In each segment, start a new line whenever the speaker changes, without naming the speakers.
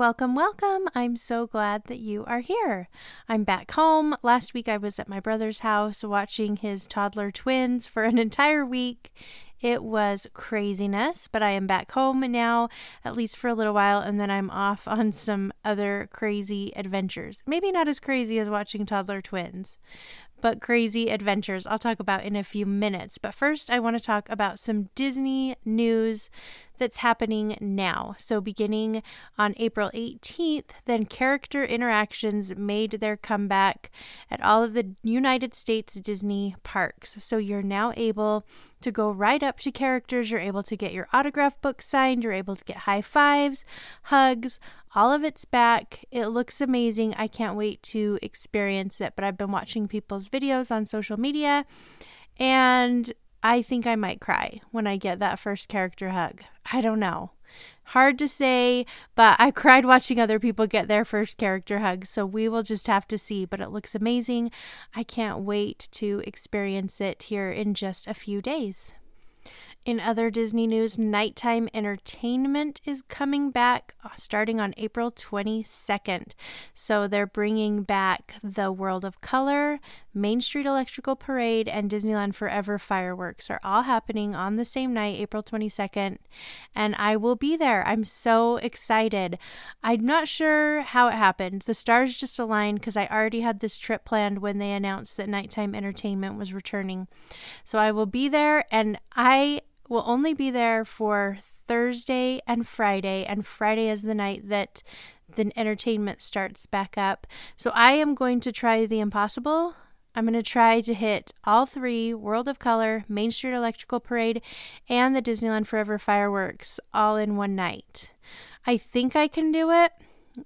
Welcome, welcome. I'm so glad that you are here. I'm back home. Last week I was at my brother's house watching his toddler twins for an entire week. It was craziness, but I am back home now, at least for a little while, and then I'm off on some other crazy adventures. Maybe not as crazy as watching toddler twins, but crazy adventures I'll talk about in a few minutes. But first, I want to talk about some Disney news that's happening now. So, beginning on April 18th, then character interactions made their comeback at all of the United States Disney parks. So, you're now able to go right up to characters, you're able to get your autograph book signed, you're able to get high fives, hugs, all of it's back. It looks amazing. I can't wait to experience it. But I've been watching people's videos on social media and I think I might cry when I get that first character hug. I don't know. Hard to say, but I cried watching other people get their first character hug, so we will just have to see. But it looks amazing. I can't wait to experience it here in just a few days. In other Disney news, nighttime entertainment is coming back uh, starting on April 22nd. So they're bringing back the World of Color, Main Street Electrical Parade, and Disneyland Forever fireworks are all happening on the same night, April 22nd. And I will be there. I'm so excited. I'm not sure how it happened. The stars just aligned because I already had this trip planned when they announced that nighttime entertainment was returning. So I will be there and I will only be there for Thursday and Friday, and Friday is the night that the entertainment starts back up. So I am going to try the impossible. I'm going to try to hit all three World of Color, Main Street Electrical Parade, and the Disneyland Forever fireworks all in one night. I think I can do it.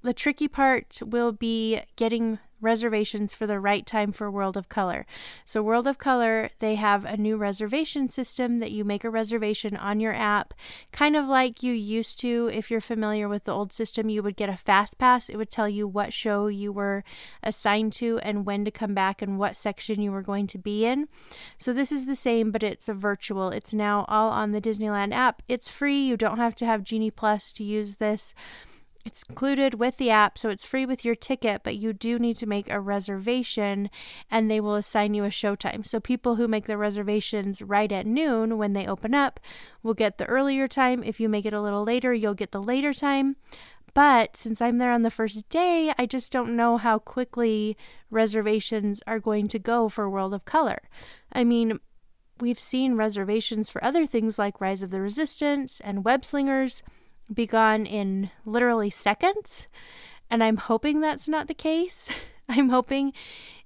The tricky part will be getting reservations for the right time for World of Color. So, World of Color, they have a new reservation system that you make a reservation on your app, kind of like you used to. If you're familiar with the old system, you would get a fast pass. It would tell you what show you were assigned to and when to come back and what section you were going to be in. So, this is the same, but it's a virtual. It's now all on the Disneyland app. It's free. You don't have to have Genie Plus to use this. It's included with the app, so it's free with your ticket, but you do need to make a reservation and they will assign you a showtime. So people who make the reservations right at noon when they open up will get the earlier time. If you make it a little later, you'll get the later time. But since I'm there on the first day, I just don't know how quickly reservations are going to go for World of Color. I mean, we've seen reservations for other things like Rise of the Resistance and Web Slingers be gone in literally seconds. And I'm hoping that's not the case. I'm hoping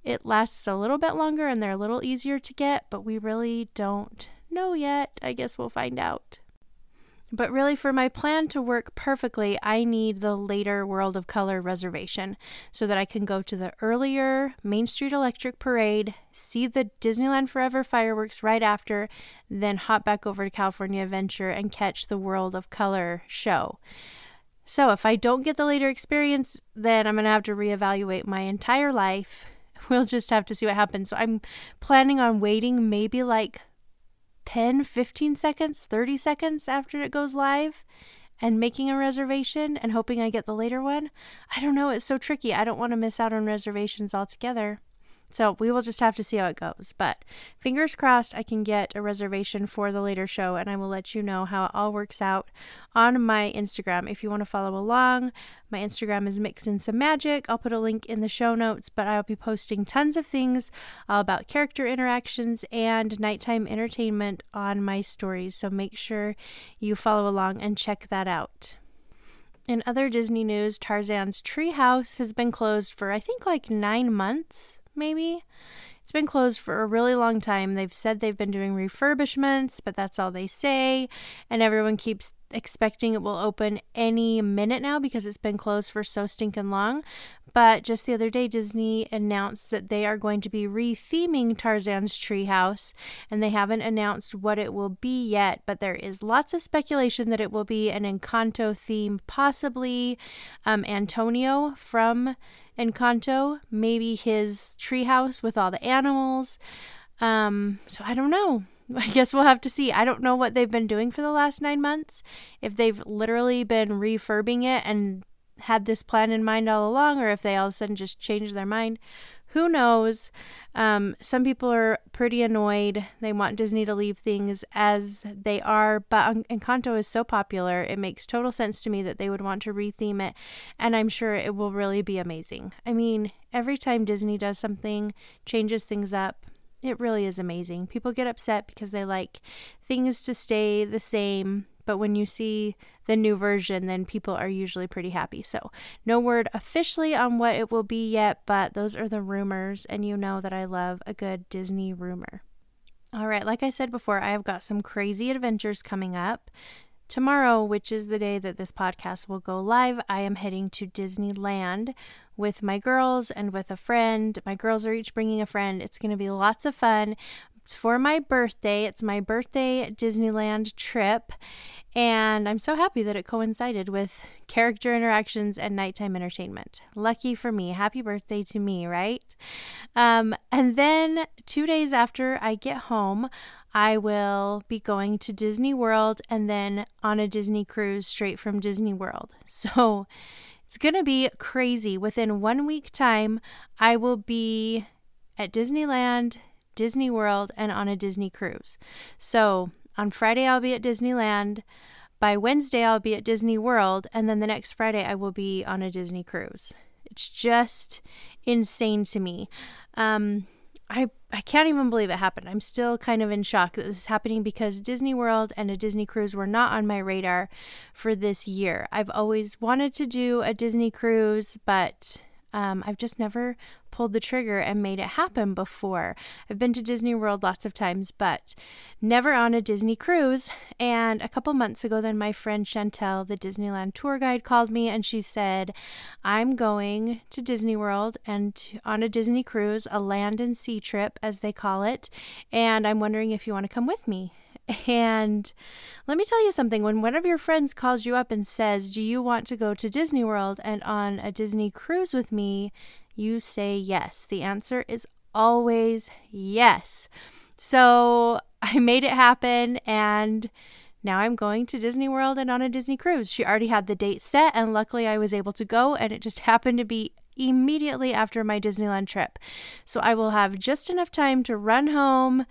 it lasts a little bit longer and they're a little easier to get, but we really don't know yet. I guess we'll find out. But really, for my plan to work perfectly, I need the later World of Color reservation so that I can go to the earlier Main Street Electric Parade, see the Disneyland Forever fireworks right after, then hop back over to California Adventure and catch the World of Color show. So, if I don't get the later experience, then I'm going to have to reevaluate my entire life. We'll just have to see what happens. So, I'm planning on waiting maybe like 10, 15 seconds, 30 seconds after it goes live and making a reservation and hoping I get the later one. I don't know, it's so tricky. I don't want to miss out on reservations altogether. So we will just have to see how it goes. But fingers crossed, I can get a reservation for the later show, and I will let you know how it all works out on my Instagram. If you want to follow along, my Instagram is Mixin Some Magic. I'll put a link in the show notes, but I'll be posting tons of things about character interactions and nighttime entertainment on my stories. So make sure you follow along and check that out. In other Disney news, Tarzan's treehouse has been closed for I think like nine months maybe. It's been closed for a really long time. They've said they've been doing refurbishments, but that's all they say. And everyone keeps expecting it will open any minute now because it's been closed for so stinking long. But just the other day, Disney announced that they are going to be retheming Tarzan's treehouse, and they haven't announced what it will be yet. But there is lots of speculation that it will be an Encanto theme, possibly um, Antonio from Encanto, maybe his treehouse with all the animals. Um, so I don't know. I guess we'll have to see. I don't know what they've been doing for the last nine months. If they've literally been refurbing it and had this plan in mind all along, or if they all of a sudden just changed their mind. Who knows? Um, some people are pretty annoyed. They want Disney to leave things as they are, but Encanto is so popular, it makes total sense to me that they would want to retheme it, and I'm sure it will really be amazing. I mean, every time Disney does something, changes things up, it really is amazing. People get upset because they like things to stay the same, but when you see the new version, then people are usually pretty happy. So, no word officially on what it will be yet, but those are the rumors, and you know that I love a good Disney rumor. All right, like I said before, I have got some crazy adventures coming up. Tomorrow, which is the day that this podcast will go live, I am heading to Disneyland with my girls and with a friend. My girls are each bringing a friend. It's going to be lots of fun. It's for my birthday. It's my birthday Disneyland trip. And I'm so happy that it coincided with character interactions and nighttime entertainment. Lucky for me. Happy birthday to me, right? Um, and then two days after I get home, I will be going to Disney World and then on a Disney cruise straight from Disney World. So it's going to be crazy. Within one week time, I will be at Disneyland, Disney World, and on a Disney cruise. So on Friday, I'll be at Disneyland. By Wednesday, I'll be at Disney World. And then the next Friday, I will be on a Disney cruise. It's just insane to me. Um, I I can't even believe it happened. I'm still kind of in shock that this is happening because Disney World and a Disney cruise were not on my radar for this year. I've always wanted to do a Disney cruise, but um, I've just never pulled the trigger and made it happen before. I've been to Disney World lots of times, but never on a Disney cruise. And a couple months ago, then my friend Chantel, the Disneyland tour guide, called me and she said, I'm going to Disney World and on a Disney cruise, a land and sea trip, as they call it. And I'm wondering if you want to come with me. And let me tell you something when one of your friends calls you up and says, Do you want to go to Disney World and on a Disney cruise with me? You say yes. The answer is always yes. So I made it happen and now I'm going to Disney World and on a Disney cruise. She already had the date set, and luckily I was able to go, and it just happened to be immediately after my Disneyland trip. So I will have just enough time to run home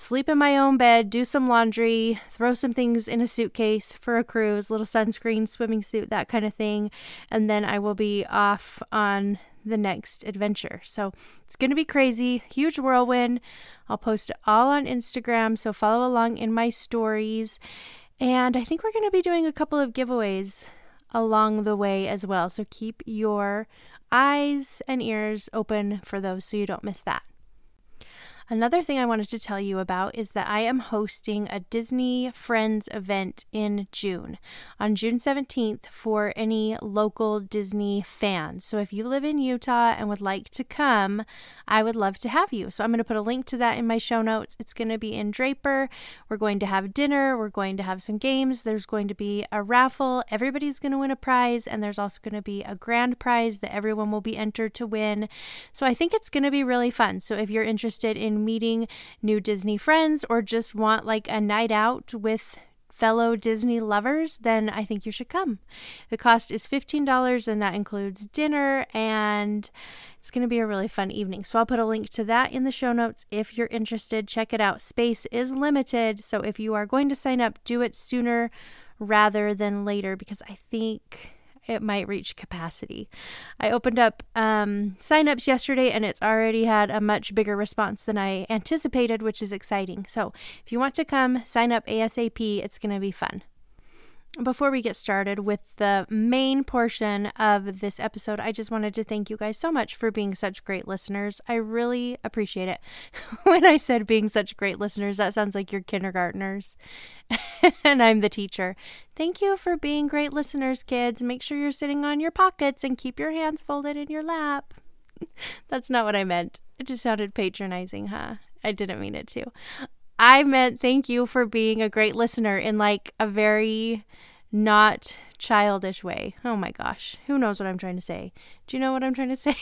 sleep in my own bed, do some laundry, throw some things in a suitcase for a cruise, little sunscreen, swimming suit, that kind of thing, and then I will be off on the next adventure. So it's going to be crazy, huge whirlwind. I'll post it all on Instagram, so follow along in my stories. And I think we're going to be doing a couple of giveaways along the way as well. So keep your eyes and ears open for those so you don't miss that. Another thing I wanted to tell you about is that I am hosting a Disney Friends event in June, on June 17th, for any local Disney fans. So if you live in Utah and would like to come, I would love to have you. So I'm going to put a link to that in my show notes. It's going to be in Draper. We're going to have dinner, we're going to have some games, there's going to be a raffle. Everybody's going to win a prize, and there's also going to be a grand prize that everyone will be entered to win. So I think it's going to be really fun. So if you're interested in meeting new Disney friends or just want like a night out with fellow Disney lovers, then I think you should come. The cost is $15 and that includes dinner and it's going to be a really fun evening. So I'll put a link to that in the show notes if you're interested. Check it out. Space is limited, so if you are going to sign up, do it sooner rather than later because I think it might reach capacity. I opened up um, signups yesterday and it's already had a much bigger response than I anticipated, which is exciting. So if you want to come, sign up ASAP. It's going to be fun. Before we get started with the main portion of this episode, I just wanted to thank you guys so much for being such great listeners. I really appreciate it. when I said being such great listeners, that sounds like you're kindergartners and I'm the teacher. Thank you for being great listeners, kids. Make sure you're sitting on your pockets and keep your hands folded in your lap. That's not what I meant. It just sounded patronizing, huh? I didn't mean it to. I meant thank you for being a great listener in like a very not childish way. Oh my gosh. Who knows what I'm trying to say? Do you know what I'm trying to say?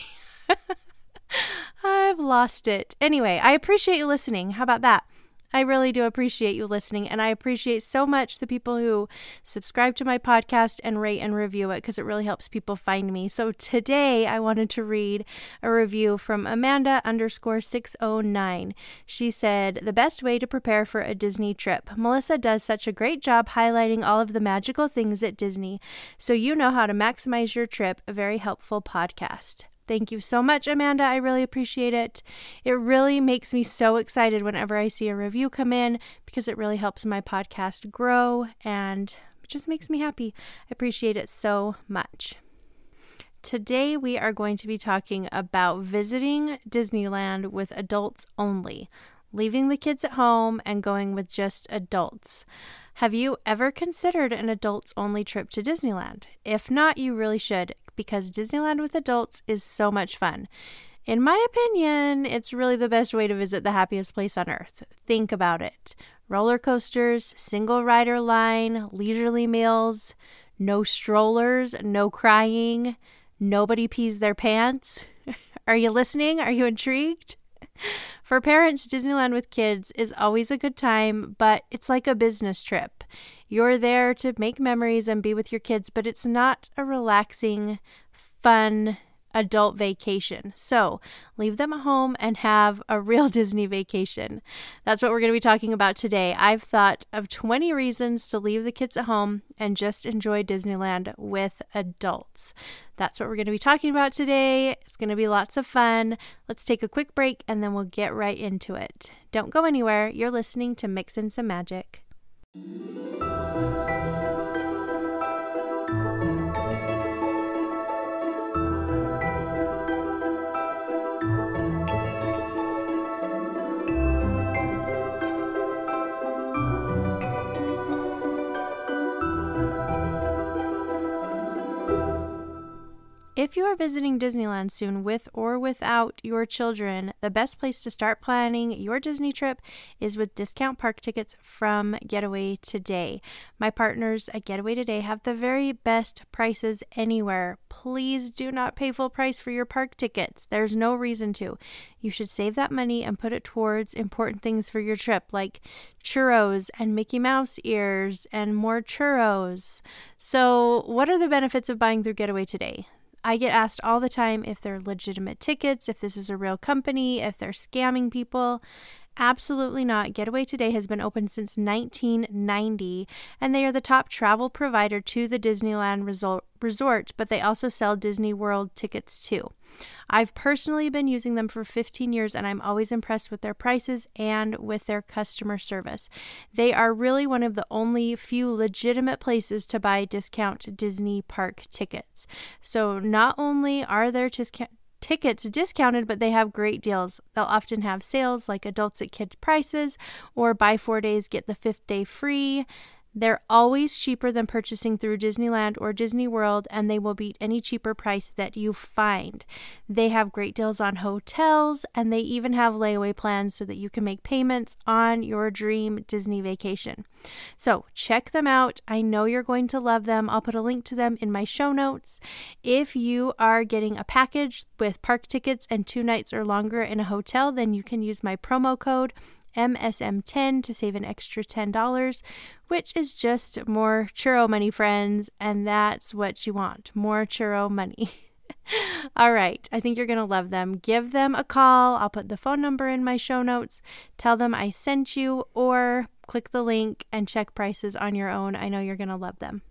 I've lost it. Anyway, I appreciate you listening. How about that? I really do appreciate you listening, and I appreciate so much the people who subscribe to my podcast and rate and review it because it really helps people find me. So today I wanted to read a review from Amanda underscore 609. She said, The best way to prepare for a Disney trip. Melissa does such a great job highlighting all of the magical things at Disney, so you know how to maximize your trip. A very helpful podcast. Thank you so much, Amanda. I really appreciate it. It really makes me so excited whenever I see a review come in because it really helps my podcast grow and it just makes me happy. I appreciate it so much. Today, we are going to be talking about visiting Disneyland with adults only, leaving the kids at home and going with just adults. Have you ever considered an adults only trip to Disneyland? If not, you really should because Disneyland with adults is so much fun. In my opinion, it's really the best way to visit the happiest place on earth. Think about it roller coasters, single rider line, leisurely meals, no strollers, no crying, nobody pees their pants. Are you listening? Are you intrigued? For parents, Disneyland with kids is always a good time, but it's like a business trip. You're there to make memories and be with your kids, but it's not a relaxing, fun adult vacation. So leave them at home and have a real Disney vacation. That's what we're going to be talking about today. I've thought of 20 reasons to leave the kids at home and just enjoy Disneyland with adults. That's what we're going to be talking about today. It's going to be lots of fun. Let's take a quick break and then we'll get right into it. Don't go anywhere. You're listening to Mix in Some Magic. If you are visiting Disneyland soon with or without your children, the best place to start planning your Disney trip is with discount park tickets from Getaway Today. My partners at Getaway Today have the very best prices anywhere. Please do not pay full price for your park tickets. There's no reason to. You should save that money and put it towards important things for your trip, like churros and Mickey Mouse ears and more churros. So, what are the benefits of buying through Getaway Today? I get asked all the time if they're legitimate tickets, if this is a real company, if they're scamming people. Absolutely not. Getaway Today has been open since 1990, and they are the top travel provider to the Disneyland resort, but they also sell Disney World tickets too. I've personally been using them for 15 years, and I'm always impressed with their prices and with their customer service. They are really one of the only few legitimate places to buy discount Disney park tickets. So, not only are there discount tickets discounted, but they have great deals. They'll often have sales like adults at kids' prices or buy four days, get the fifth day free. They're always cheaper than purchasing through Disneyland or Disney World, and they will beat any cheaper price that you find. They have great deals on hotels, and they even have layaway plans so that you can make payments on your dream Disney vacation. So check them out. I know you're going to love them. I'll put a link to them in my show notes. If you are getting a package with park tickets and two nights or longer in a hotel, then you can use my promo code MSM10 to save an extra $10, which is just more churro money, friends. And that's what you want more churro money. All right, I think you're going to love them. Give them a call. I'll put the phone number in my show notes. Tell them I sent you, or click the link and check prices on your own. I know you're going to love them.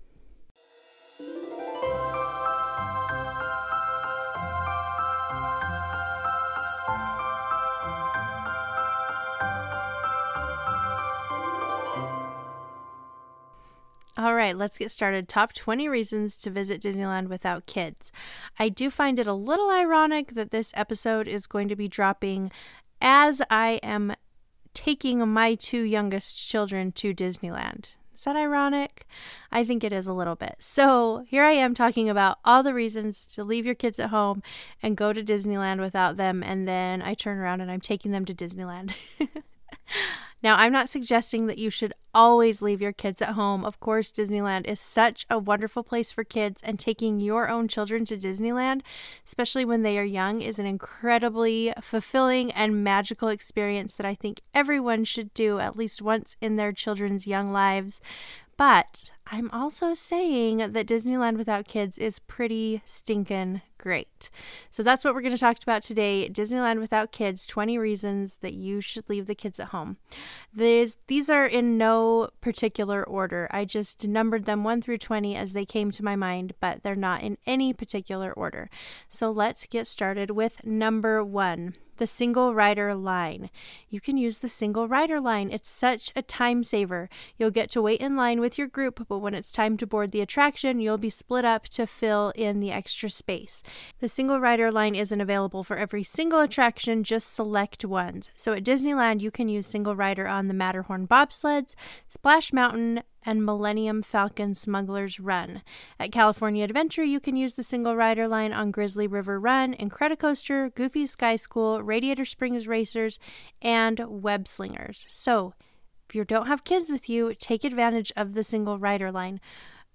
All right, let's get started. Top 20 reasons to visit Disneyland without kids. I do find it a little ironic that this episode is going to be dropping as I am taking my two youngest children to Disneyland. Is that ironic? I think it is a little bit. So, here I am talking about all the reasons to leave your kids at home and go to Disneyland without them, and then I turn around and I'm taking them to Disneyland. Now, I'm not suggesting that you should always leave your kids at home. Of course, Disneyland is such a wonderful place for kids, and taking your own children to Disneyland, especially when they are young, is an incredibly fulfilling and magical experience that I think everyone should do at least once in their children's young lives. But I'm also saying that Disneyland without kids is pretty stinking great. So that's what we're going to talk about today Disneyland without kids 20 reasons that you should leave the kids at home. These, these are in no particular order. I just numbered them 1 through 20 as they came to my mind, but they're not in any particular order. So let's get started with number 1 the single rider line. You can use the single rider line. It's such a time saver. You'll get to wait in line with your group, but when it's time to board the attraction, you'll be split up to fill in the extra space. The single rider line isn't available for every single attraction, just select ones. So at Disneyland, you can use single rider on the Matterhorn bobsleds, Splash Mountain, and Millennium Falcon Smuggler's Run. At California Adventure, you can use the single rider line on Grizzly River Run, Incredicoaster, Goofy Sky School, Radiator Springs Racers, and Web Slingers. So, if you don't have kids with you, take advantage of the single rider line.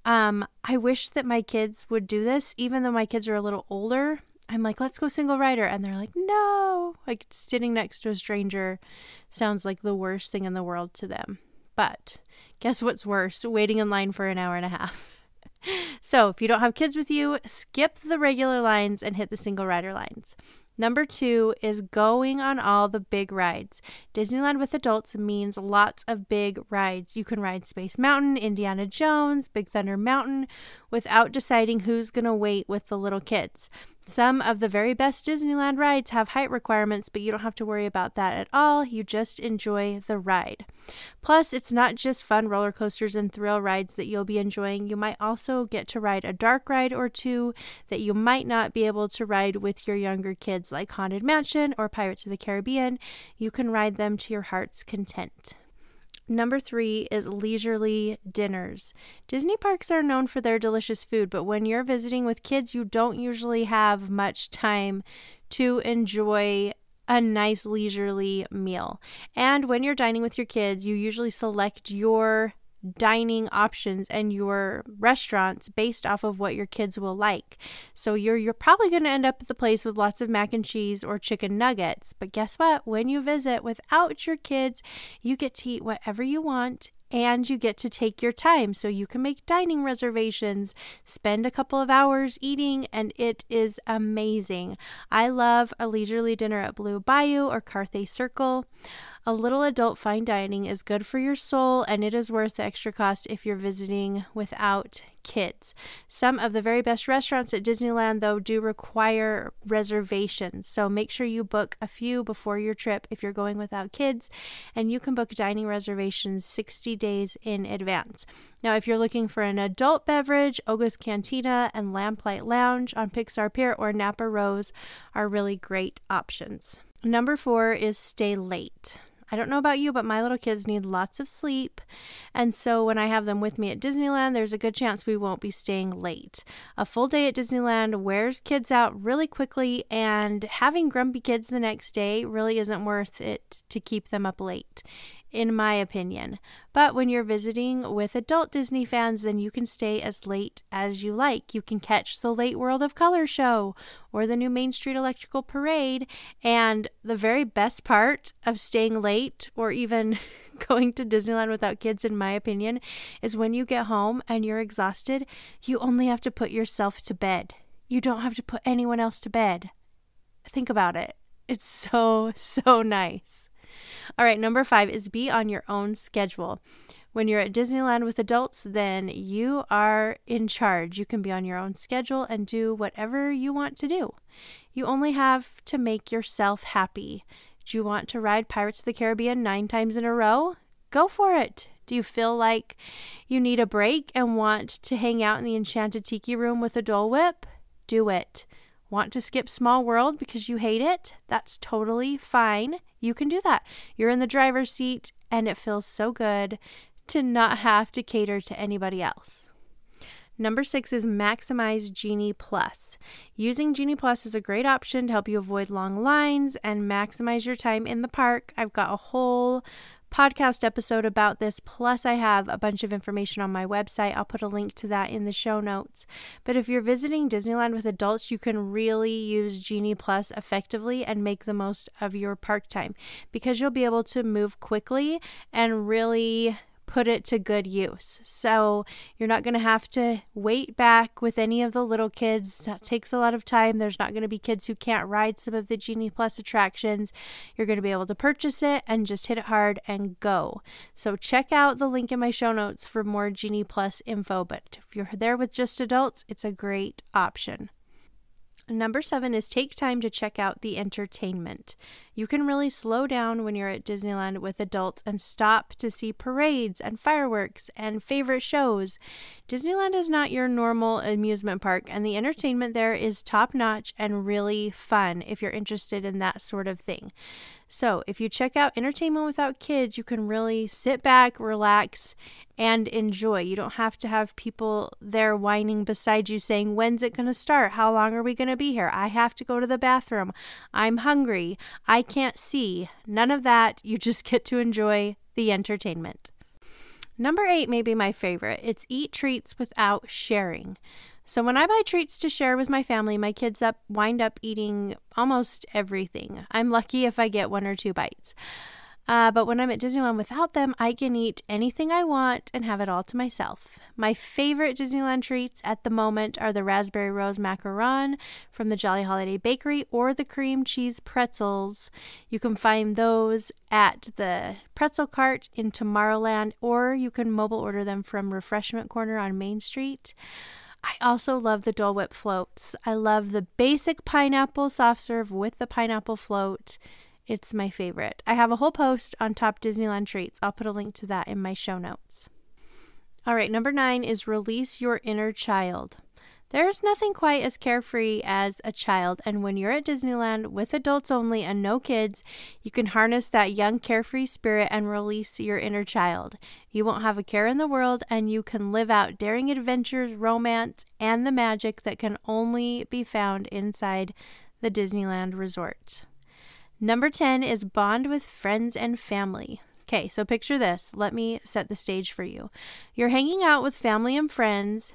Um, I wish that my kids would do this, even though my kids are a little older. I'm like, let's go single rider. And they're like, no. Like sitting next to a stranger sounds like the worst thing in the world to them. But guess what's worse? Waiting in line for an hour and a half. so if you don't have kids with you, skip the regular lines and hit the single rider lines. Number two is going on all the big rides. Disneyland with adults means lots of big rides. You can ride Space Mountain, Indiana Jones, Big Thunder Mountain without deciding who's going to wait with the little kids. Some of the very best Disneyland rides have height requirements, but you don't have to worry about that at all. You just enjoy the ride. Plus, it's not just fun roller coasters and thrill rides that you'll be enjoying. You might also get to ride a dark ride or two that you might not be able to ride with your younger kids, like Haunted Mansion or Pirates of the Caribbean. You can ride them to your heart's content. Number three is leisurely dinners. Disney parks are known for their delicious food, but when you're visiting with kids, you don't usually have much time to enjoy a nice leisurely meal. And when you're dining with your kids, you usually select your dining options and your restaurants based off of what your kids will like. So you're you're probably going to end up at the place with lots of mac and cheese or chicken nuggets. But guess what? When you visit without your kids, you get to eat whatever you want and you get to take your time so you can make dining reservations, spend a couple of hours eating, and it is amazing. I love a leisurely dinner at Blue Bayou or Carthay Circle. A little adult fine dining is good for your soul and it is worth the extra cost if you're visiting without kids. Some of the very best restaurants at Disneyland, though, do require reservations. So make sure you book a few before your trip if you're going without kids, and you can book dining reservations 60 days in advance. Now, if you're looking for an adult beverage, Oga's Cantina and Lamplight Lounge on Pixar Pier or Napa Rose are really great options. Number four is stay late. I don't know about you, but my little kids need lots of sleep. And so when I have them with me at Disneyland, there's a good chance we won't be staying late. A full day at Disneyland wears kids out really quickly, and having grumpy kids the next day really isn't worth it to keep them up late in my opinion. But when you're visiting with adult Disney fans, then you can stay as late as you like. You can catch the Late World of Color show or the new Main Street Electrical Parade. And the very best part of staying late or even going to Disneyland without kids, in my opinion, is when you get home and you're exhausted, you only have to put yourself to bed. You don't have to put anyone else to bed. Think about it. It's so, so nice. All right, number five is be on your own schedule. When you're at Disneyland with adults, then you are in charge. You can be on your own schedule and do whatever you want to do. You only have to make yourself happy. Do you want to ride Pirates of the Caribbean nine times in a row? Go for it. Do you feel like you need a break and want to hang out in the Enchanted Tiki Room with a Dole Whip? Do it. Want to skip Small World because you hate it? That's totally fine. You can do that. You're in the driver's seat and it feels so good to not have to cater to anybody else. Number six is maximize Genie Plus. Using Genie Plus is a great option to help you avoid long lines and maximize your time in the park. I've got a whole podcast episode about this. Plus, I have a bunch of information on my website. I'll put a link to that in the show notes. But if you're visiting Disneyland with adults, you can really use Genie Plus effectively and make the most of your park time because you'll be able to move quickly and really put it to good use. So you're not going to have to wait back with any of the little kids. That takes a lot of time. There's not going to be kids who can't ride some of the Genie Plus attractions. You're going to be able to purchase it and just hit it hard and go. So check out the link in my show notes for more Genie Plus info. But if you're there with just adults, it's a great option. Number seven is take time to check out the entertainment. You can really slow down when you're at Disneyland with adults and stop to see parades and fireworks and favorite shows. Disneyland is not your normal amusement park, and the entertainment there is top notch and really fun if you're interested in that sort of thing. So, if you check out Entertainment Without Kids, you can really sit back, relax, and enjoy. You don't have to have people there whining beside you saying, When's it going to start? How long are we going to be here? I have to go to the bathroom. I'm hungry. I can't see. None of that. You just get to enjoy the entertainment. Number eight may be my favorite. It's eat treats without sharing. So when I buy treats to share with my family, my kids up wind up eating almost everything. I'm lucky if I get one or two bites. Uh, but when I'm at Disneyland without them, I can eat anything I want and have it all to myself. My favorite Disneyland treats at the moment are the raspberry rose macaron from the Jolly Holiday Bakery or the cream cheese pretzels. You can find those at the pretzel cart in Tomorrowland, or you can mobile order them from Refreshment Corner on Main Street. I also love the Dole Whip floats. I love the basic pineapple soft serve with the pineapple float. It's my favorite. I have a whole post on top Disneyland treats. I'll put a link to that in my show notes. All right, number nine is release your inner child. There's nothing quite as carefree as a child, and when you're at Disneyland with adults only and no kids, you can harness that young carefree spirit and release your inner child. You won't have a care in the world, and you can live out daring adventures, romance, and the magic that can only be found inside the Disneyland Resort. Number 10 is bond with friends and family. Okay, so picture this. Let me set the stage for you. You're hanging out with family and friends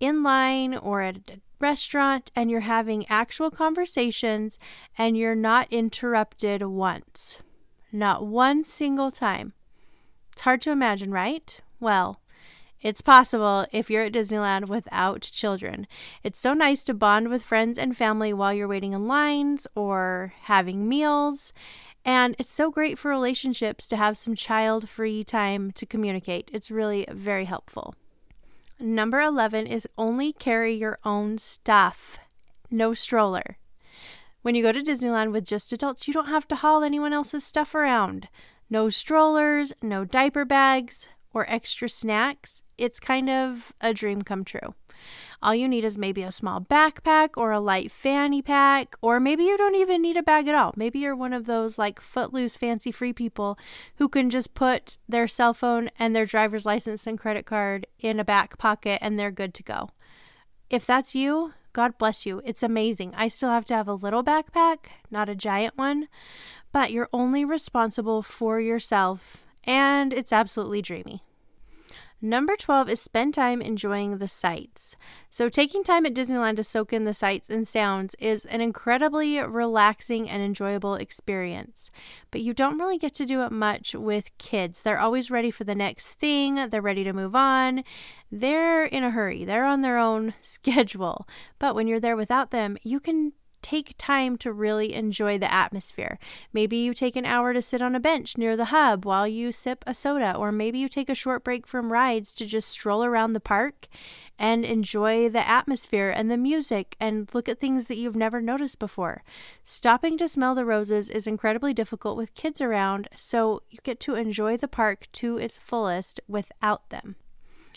in line or at a restaurant and you're having actual conversations and you're not interrupted once. Not one single time. It's hard to imagine, right? Well, it's possible if you're at Disneyland without children. It's so nice to bond with friends and family while you're waiting in lines or having meals. And it's so great for relationships to have some child free time to communicate. It's really very helpful. Number 11 is only carry your own stuff, no stroller. When you go to Disneyland with just adults, you don't have to haul anyone else's stuff around. No strollers, no diaper bags, or extra snacks. It's kind of a dream come true. All you need is maybe a small backpack or a light fanny pack, or maybe you don't even need a bag at all. Maybe you're one of those like footloose, fancy free people who can just put their cell phone and their driver's license and credit card in a back pocket and they're good to go. If that's you, God bless you. It's amazing. I still have to have a little backpack, not a giant one, but you're only responsible for yourself, and it's absolutely dreamy. Number 12 is spend time enjoying the sights. So, taking time at Disneyland to soak in the sights and sounds is an incredibly relaxing and enjoyable experience. But you don't really get to do it much with kids. They're always ready for the next thing, they're ready to move on. They're in a hurry, they're on their own schedule. But when you're there without them, you can take time to really enjoy the atmosphere. Maybe you take an hour to sit on a bench near the hub while you sip a soda, or maybe you take a short break from rides to just stroll around the park and enjoy the atmosphere and the music and look at things that you've never noticed before. Stopping to smell the roses is incredibly difficult with kids around, so you get to enjoy the park to its fullest without them.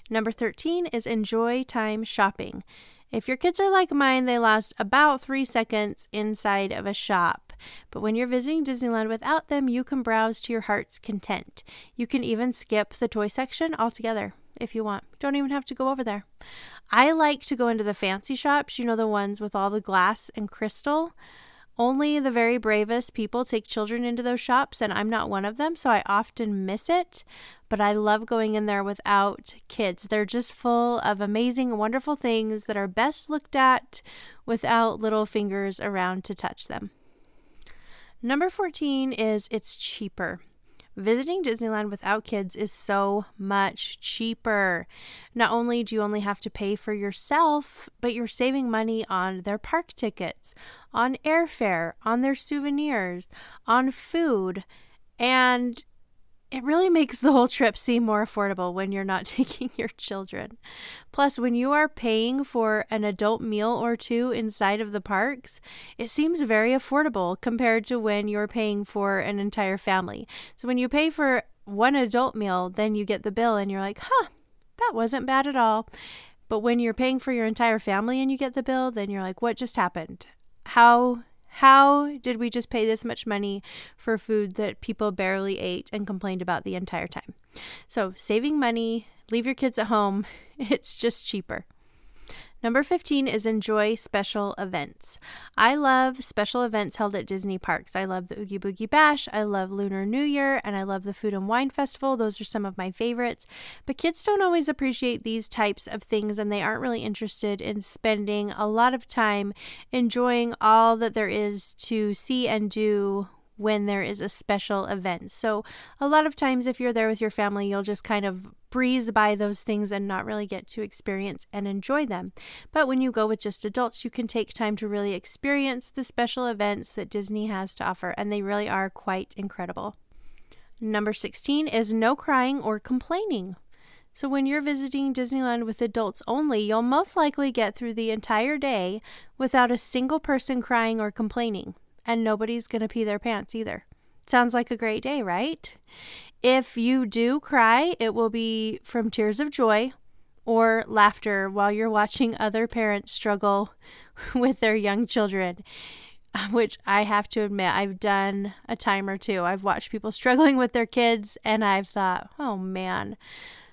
Number 13 is enjoy time shopping. If your kids are like mine, they last about three seconds inside of a shop. But when you're visiting Disneyland without them, you can browse to your heart's content. You can even skip the toy section altogether if you want. Don't even have to go over there. I like to go into the fancy shops, you know, the ones with all the glass and crystal. Only the very bravest people take children into those shops, and I'm not one of them, so I often miss it. But I love going in there without kids. They're just full of amazing, wonderful things that are best looked at without little fingers around to touch them. Number 14 is it's cheaper. Visiting Disneyland without kids is so much cheaper. Not only do you only have to pay for yourself, but you're saving money on their park tickets, on airfare, on their souvenirs, on food, and it really makes the whole trip seem more affordable when you're not taking your children. Plus, when you are paying for an adult meal or two inside of the parks, it seems very affordable compared to when you're paying for an entire family. So, when you pay for one adult meal, then you get the bill and you're like, huh, that wasn't bad at all. But when you're paying for your entire family and you get the bill, then you're like, what just happened? How how did we just pay this much money for food that people barely ate and complained about the entire time? So, saving money, leave your kids at home, it's just cheaper. Number 15 is enjoy special events. I love special events held at Disney parks. I love the Oogie Boogie Bash, I love Lunar New Year, and I love the Food and Wine Festival. Those are some of my favorites. But kids don't always appreciate these types of things, and they aren't really interested in spending a lot of time enjoying all that there is to see and do when there is a special event. So, a lot of times, if you're there with your family, you'll just kind of breeze by those things and not really get to experience and enjoy them. But when you go with just adults, you can take time to really experience the special events that Disney has to offer, and they really are quite incredible. Number 16 is no crying or complaining. So, when you're visiting Disneyland with adults only, you'll most likely get through the entire day without a single person crying or complaining and nobody's going to pee their pants either. Sounds like a great day, right? If you do cry, it will be from tears of joy or laughter while you're watching other parents struggle with their young children, which I have to admit, I've done a time or two. I've watched people struggling with their kids, and I've thought, oh man,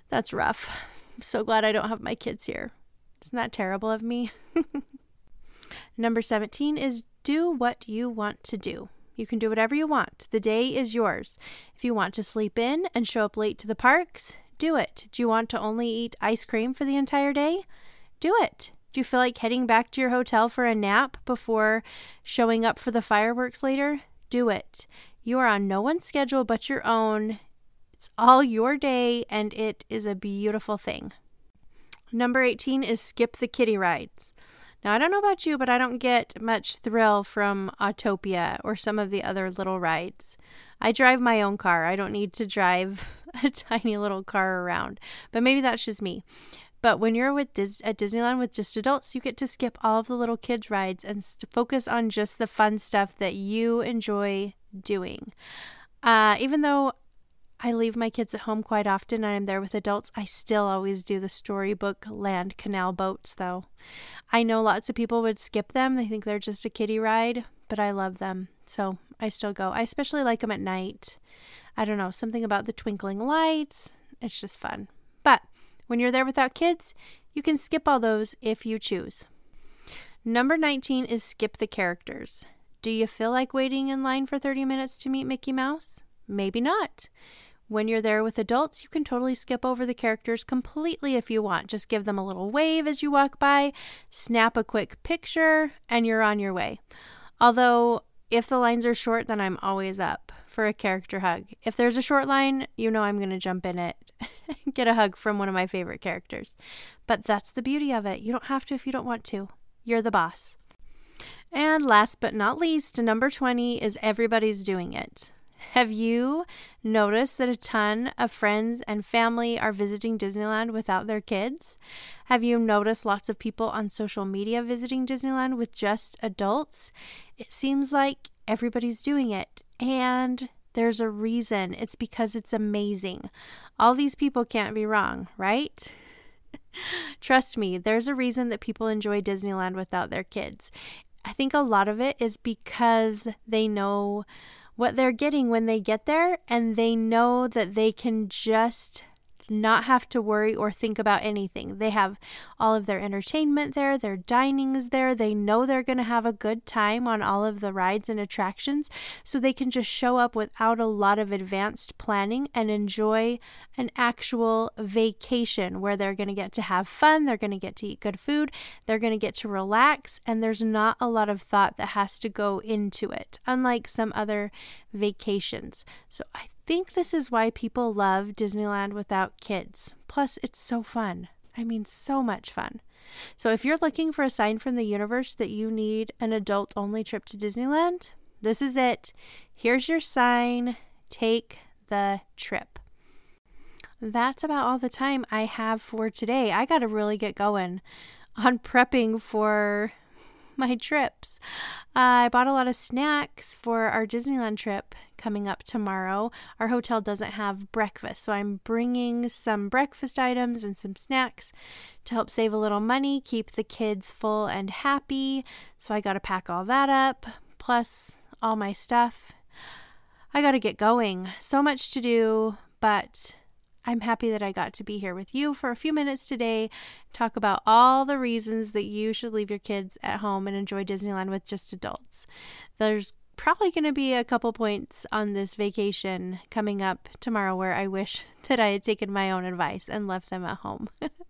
that's rough. I'm so glad I don't have my kids here. Isn't that terrible of me? Number 17 is do what you want to do. You can do whatever you want. The day is yours. If you want to sleep in and show up late to the parks, do it. Do you want to only eat ice cream for the entire day? Do it. Do you feel like heading back to your hotel for a nap before showing up for the fireworks later? Do it. You are on no one's schedule but your own. It's all your day, and it is a beautiful thing. Number 18 is skip the kiddie rides. Now, I don't know about you, but I don't get much thrill from Autopia or some of the other little rides. I drive my own car. I don't need to drive a tiny little car around. But maybe that's just me. But when you're with Dis- at Disneyland with just adults, you get to skip all of the little kids' rides and st- focus on just the fun stuff that you enjoy doing. Uh, even though I leave my kids at home quite often and I'm there with adults. I still always do the storybook land canal boats, though. I know lots of people would skip them. They think they're just a kiddie ride, but I love them. So I still go. I especially like them at night. I don't know, something about the twinkling lights. It's just fun. But when you're there without kids, you can skip all those if you choose. Number 19 is skip the characters. Do you feel like waiting in line for 30 minutes to meet Mickey Mouse? Maybe not. When you're there with adults, you can totally skip over the characters completely if you want. Just give them a little wave as you walk by, snap a quick picture, and you're on your way. Although, if the lines are short, then I'm always up for a character hug. If there's a short line, you know I'm going to jump in it get a hug from one of my favorite characters. But that's the beauty of it. You don't have to if you don't want to. You're the boss. And last but not least, number 20 is everybody's doing it. Have you noticed that a ton of friends and family are visiting Disneyland without their kids? Have you noticed lots of people on social media visiting Disneyland with just adults? It seems like everybody's doing it. And there's a reason. It's because it's amazing. All these people can't be wrong, right? Trust me, there's a reason that people enjoy Disneyland without their kids. I think a lot of it is because they know what they're getting when they get there, and they know that they can just not have to worry or think about anything. They have all of their entertainment there, their dining is there. They know they're going to have a good time on all of the rides and attractions, so they can just show up without a lot of advanced planning and enjoy an actual vacation where they're going to get to have fun, they're going to get to eat good food, they're going to get to relax, and there's not a lot of thought that has to go into it, unlike some other vacations. So I think this is why people love Disneyland without kids. Plus, it's so fun. I mean, so much fun. So, if you're looking for a sign from the universe that you need an adult only trip to Disneyland, this is it. Here's your sign. Take the trip. That's about all the time I have for today. I got to really get going on prepping for my trips. Uh, I bought a lot of snacks for our Disneyland trip coming up tomorrow. Our hotel doesn't have breakfast, so I'm bringing some breakfast items and some snacks to help save a little money, keep the kids full and happy. So I got to pack all that up, plus all my stuff. I got to get going. So much to do, but I'm happy that I got to be here with you for a few minutes today, talk about all the reasons that you should leave your kids at home and enjoy Disneyland with just adults. There's probably going to be a couple points on this vacation coming up tomorrow where I wish that I had taken my own advice and left them at home.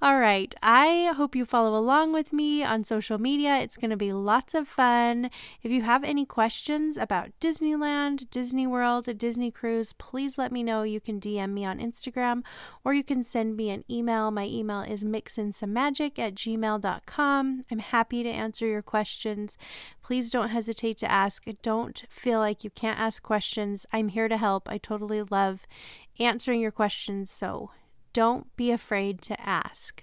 All right. I hope you follow along with me on social media. It's going to be lots of fun. If you have any questions about Disneyland, Disney World, Disney cruise, please let me know. You can DM me on Instagram or you can send me an email. My email is mixinsomemagic at gmail.com. I'm happy to answer your questions. Please don't hesitate to ask. Don't feel like you can't ask questions. I'm here to help. I totally love answering your questions. So don't be afraid to ask.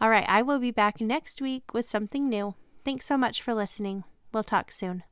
All right, I will be back next week with something new. Thanks so much for listening. We'll talk soon.